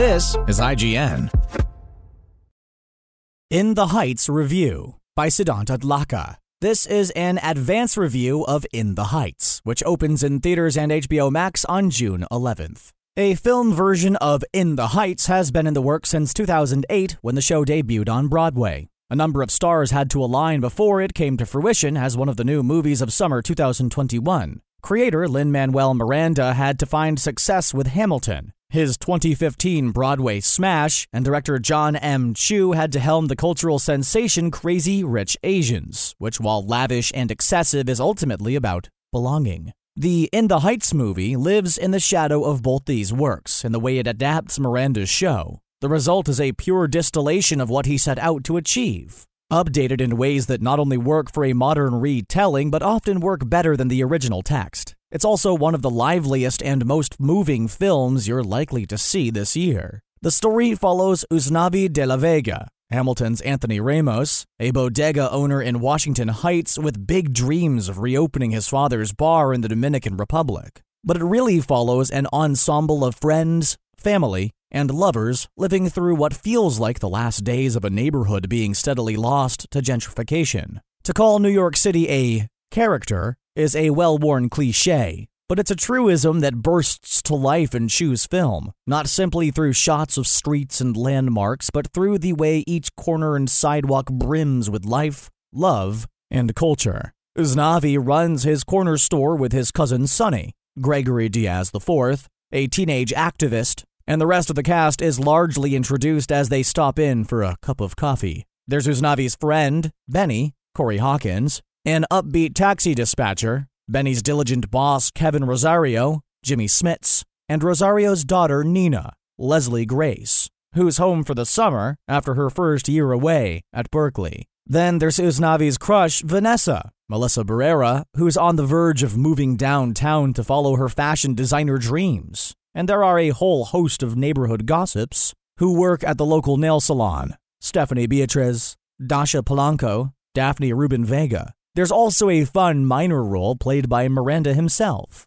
This is IGN. In the Heights Review by Siddhant Adlakha. This is an advance review of In the Heights, which opens in theaters and HBO Max on June 11th. A film version of In the Heights has been in the works since 2008 when the show debuted on Broadway. A number of stars had to align before it came to fruition as one of the new movies of summer 2021. Creator Lin Manuel Miranda had to find success with Hamilton, his 2015 Broadway smash, and director John M. Chu had to helm the cultural sensation Crazy Rich Asians, which, while lavish and excessive, is ultimately about belonging. The In the Heights movie lives in the shadow of both these works in the way it adapts Miranda's show. The result is a pure distillation of what he set out to achieve, updated in ways that not only work for a modern retelling, but often work better than the original text. It's also one of the liveliest and most moving films you're likely to see this year. The story follows Usnavi de la Vega, Hamilton's Anthony Ramos, a bodega owner in Washington Heights with big dreams of reopening his father's bar in the Dominican Republic. But it really follows an ensemble of friends, family, and lovers living through what feels like the last days of a neighborhood being steadily lost to gentrification. To call New York City a character is a well worn cliche, but it's a truism that bursts to life in Chu's film, not simply through shots of streets and landmarks, but through the way each corner and sidewalk brims with life, love, and culture. Usnavi runs his corner store with his cousin Sonny, Gregory Diaz IV, a teenage activist, and the rest of the cast is largely introduced as they stop in for a cup of coffee. There's Usnavi's friend, Benny, Corey Hawkins, an upbeat taxi dispatcher, Benny's diligent boss, Kevin Rosario, Jimmy Smits, and Rosario's daughter, Nina, Leslie Grace, who's home for the summer after her first year away at Berkeley. Then there's Usnavi's crush, Vanessa, Melissa Barrera, who's on the verge of moving downtown to follow her fashion designer dreams. And there are a whole host of neighborhood gossips who work at the local nail salon Stephanie Beatriz, Dasha Polanco, Daphne Rubin Vega, there's also a fun minor role played by Miranda himself.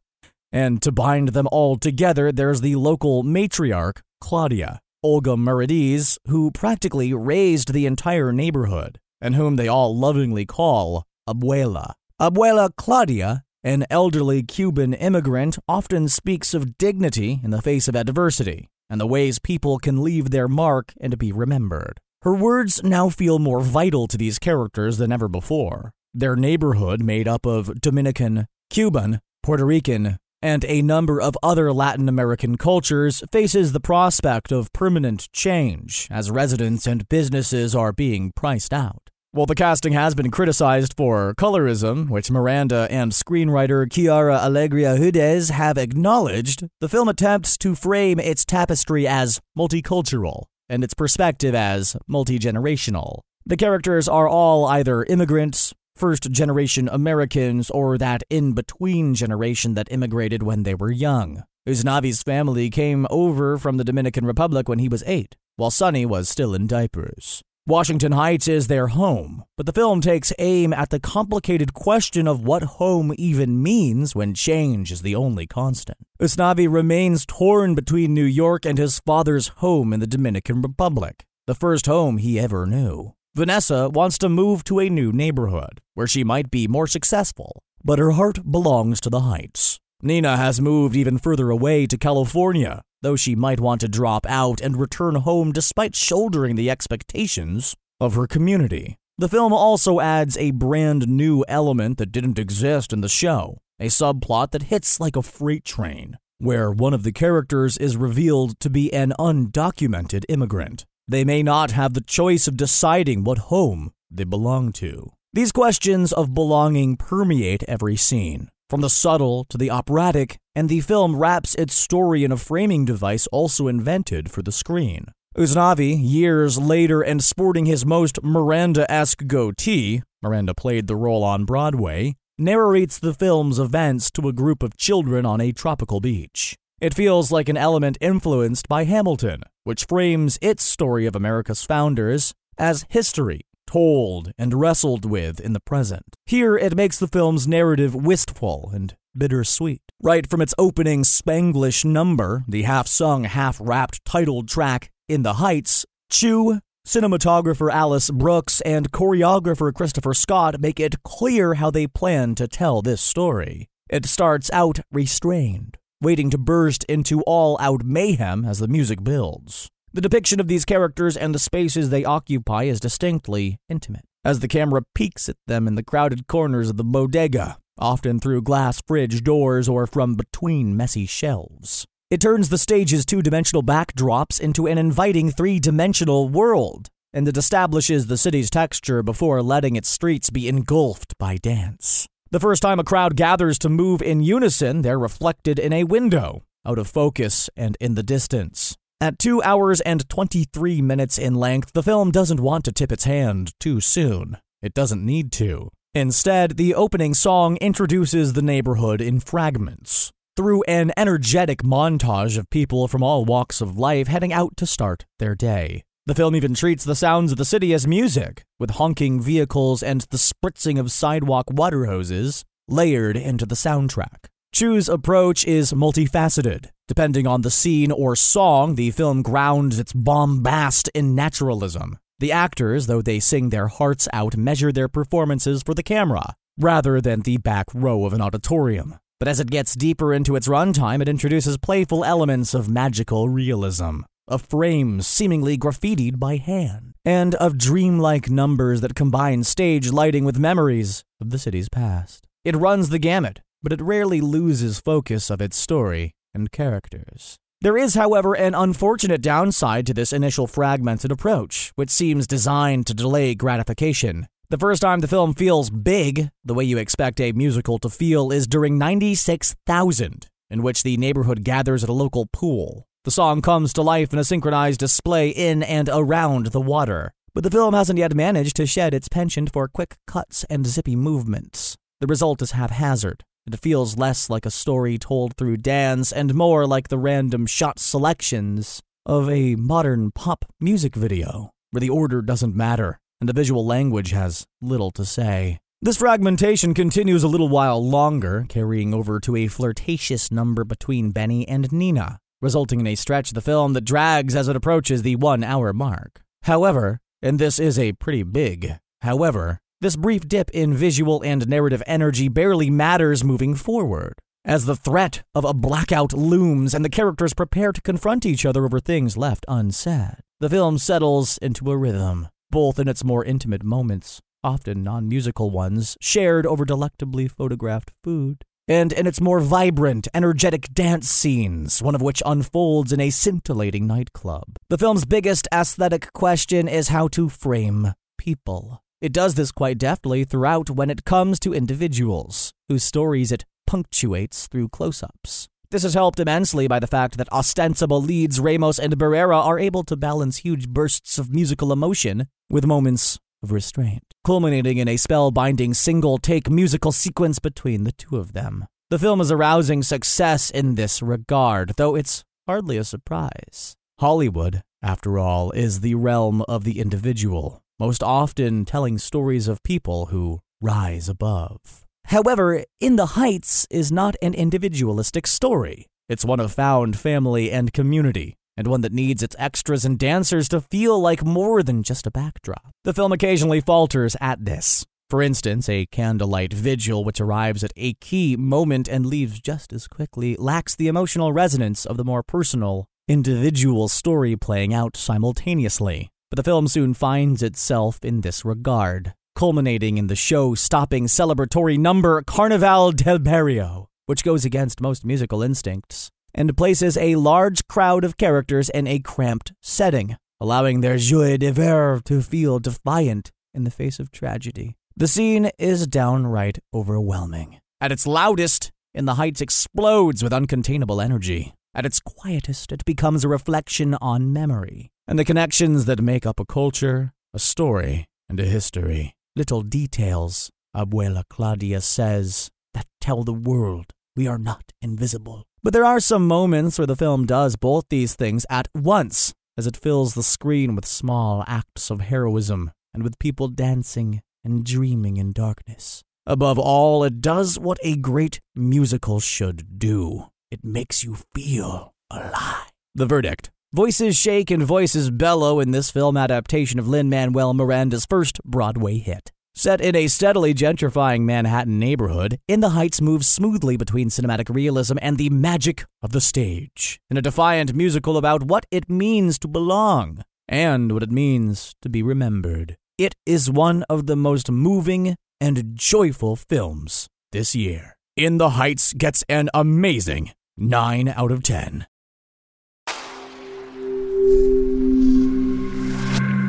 And to bind them all together, there's the local matriarch, Claudia, Olga Merediz, who practically raised the entire neighborhood, and whom they all lovingly call Abuela. Abuela Claudia, an elderly Cuban immigrant, often speaks of dignity in the face of adversity, and the ways people can leave their mark and be remembered. Her words now feel more vital to these characters than ever before. Their neighborhood, made up of Dominican, Cuban, Puerto Rican, and a number of other Latin American cultures, faces the prospect of permanent change as residents and businesses are being priced out. While the casting has been criticized for colorism, which Miranda and screenwriter Quiara Alegria Hudes have acknowledged, the film attempts to frame its tapestry as multicultural and its perspective as multi-generational. The characters are all either immigrants, first generation Americans or that in between generation that immigrated when they were young. Usnavi's family came over from the Dominican Republic when he was eight, while Sonny was still in diapers. Washington Heights is their home, but the film takes aim at the complicated question of what home even means when change is the only constant. Usnavi remains torn between New York and his father's home in the Dominican Republic, the first home he ever knew. Vanessa wants to move to a new neighborhood where she might be more successful, but her heart belongs to the Heights. Nina has moved even further away to California, though she might want to drop out and return home despite shouldering the expectations of her community. The film also adds a brand new element that didn't exist in the show, a subplot that hits like a freight train, where one of the characters is revealed to be an undocumented immigrant. They may not have the choice of deciding what home they belong to. These questions of belonging permeate every scene, from the subtle to the operatic and the film wraps its story in a framing device also invented for the screen. Usnavi, years later and sporting his most Miranda esque goatee, Miranda played the role on Broadway, narrates the film's events to a group of children on a tropical beach. It feels like an element influenced by Hamilton, which frames its story of America's founders as history told and wrestled with in the present. Here, it makes the film's narrative wistful and bittersweet. Right from its opening Spanglish number, the half sung, half rapped titled track, In the Heights, Chu, cinematographer Alice Brooks, and choreographer Christopher Scott make it clear how they plan to tell this story. It starts out restrained, waiting to burst into all out mayhem as the music builds. The depiction of these characters and the spaces they occupy is distinctly intimate, as the camera peeks at them in the crowded corners of the bodega, often through glass fridge doors or from between messy shelves. It turns the stage's two dimensional backdrops into an inviting three dimensional world, and it establishes the city's texture before letting its streets be engulfed by dance. The first time a crowd gathers to move in unison, they're reflected in a window, out of focus and in the distance. At 2 hours and 23 minutes in length, the film doesn't want to tip its hand too soon. It doesn't need to. Instead, the opening song introduces the neighborhood in fragments through an energetic montage of people from all walks of life heading out to start their day. The film even treats the sounds of the city as music, with honking vehicles and the spritzing of sidewalk water hoses layered into the soundtrack. Chu's approach is multifaceted. Depending on the scene or song, the film grounds its bombast in naturalism. The actors, though they sing their hearts out, measure their performances for the camera, rather than the back row of an auditorium. But as it gets deeper into its runtime, it introduces playful elements of magical realism, of frames seemingly graffitied by hand, and of dreamlike numbers that combine stage lighting with memories of the city's past. It runs the gamut, but it rarely loses focus of its story and characters. There is, however, an unfortunate downside to this initial fragmented approach, which seems designed to delay gratification. The first time the film feels big, the way you expect a musical to feel, is during 96,000, in which the neighborhood gathers at a local pool. The song comes to life in a synchronized display in and around the water, but the film hasn't yet managed to shed its penchant for quick cuts and zippy movements. The result is haphazard, it feels less like a story told through dance and more like the random shot selections of a modern pop music video, where the order doesn't matter and the visual language has little to say. This fragmentation continues a little while longer, carrying over to a flirtatious number between Benny and Nina, resulting in a stretch of the film that drags as it approaches the one hour mark. However, and this is a pretty big however, this brief dip in visual and narrative energy barely matters moving forward, as the threat of a blackout looms and the characters prepare to confront each other over things left unsaid. The film settles into a rhythm, both in its more intimate moments, often non musical ones, shared over delectably photographed food, and in its more vibrant, energetic dance scenes, one of which unfolds in a scintillating nightclub. The film's biggest aesthetic question is how to frame people. It does this quite deftly throughout when it comes to individuals, whose stories it punctuates through close ups. This is helped immensely by the fact that ostensible leads Ramos and Barrera are able to balance huge bursts of musical emotion with moments of restraint, culminating in a spellbinding single take musical sequence between the two of them. The film is a rousing success in this regard, though it's hardly a surprise. Hollywood, after all, is the realm of the individual, most often telling stories of people who rise above. However, In the Heights is not an individualistic story. It's one of found family and community, and one that needs its extras and dancers to feel like more than just a backdrop. The film occasionally falters at this. For instance, a candlelight vigil which arrives at a key moment and leaves just as quickly lacks the emotional resonance of the more personal, individual story playing out simultaneously. But the film soon finds itself in this regard, culminating in the show stopping celebratory number Carnaval del Barrio, which goes against most musical instincts and places a large crowd of characters in a cramped setting, allowing their joie de vivre to feel defiant in the face of tragedy. The scene is downright overwhelming. At its loudest, In the Heights explodes with uncontainable energy. At its quietest, it becomes a reflection on memory and the connections that make up a culture, a story, and a history. Little details, Abuela Claudia says, that tell the world we are not invisible. But there are some moments where the film does both these things at once, as it fills the screen with small acts of heroism and with people dancing and dreaming in darkness. Above all, it does what a great musical should do it makes you feel alive. The verdict Voices shake and voices bellow in this film adaptation of Lin Manuel Miranda's first Broadway hit. Set in a steadily gentrifying Manhattan neighborhood, In the Heights moves smoothly between cinematic realism and the magic of the stage, in a defiant musical about what it means to belong and what it means to be remembered. It is one of the most moving and joyful films this year. In the Heights gets an amazing 9 out of 10.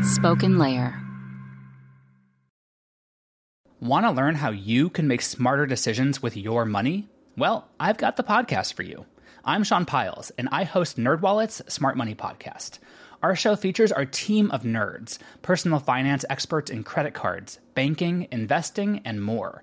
Spoken Layer. Want to learn how you can make smarter decisions with your money? Well, I've got the podcast for you. I'm Sean Pyles, and I host NerdWallet's Smart Money Podcast. Our show features our team of nerds, personal finance experts in credit cards, banking, investing, and more.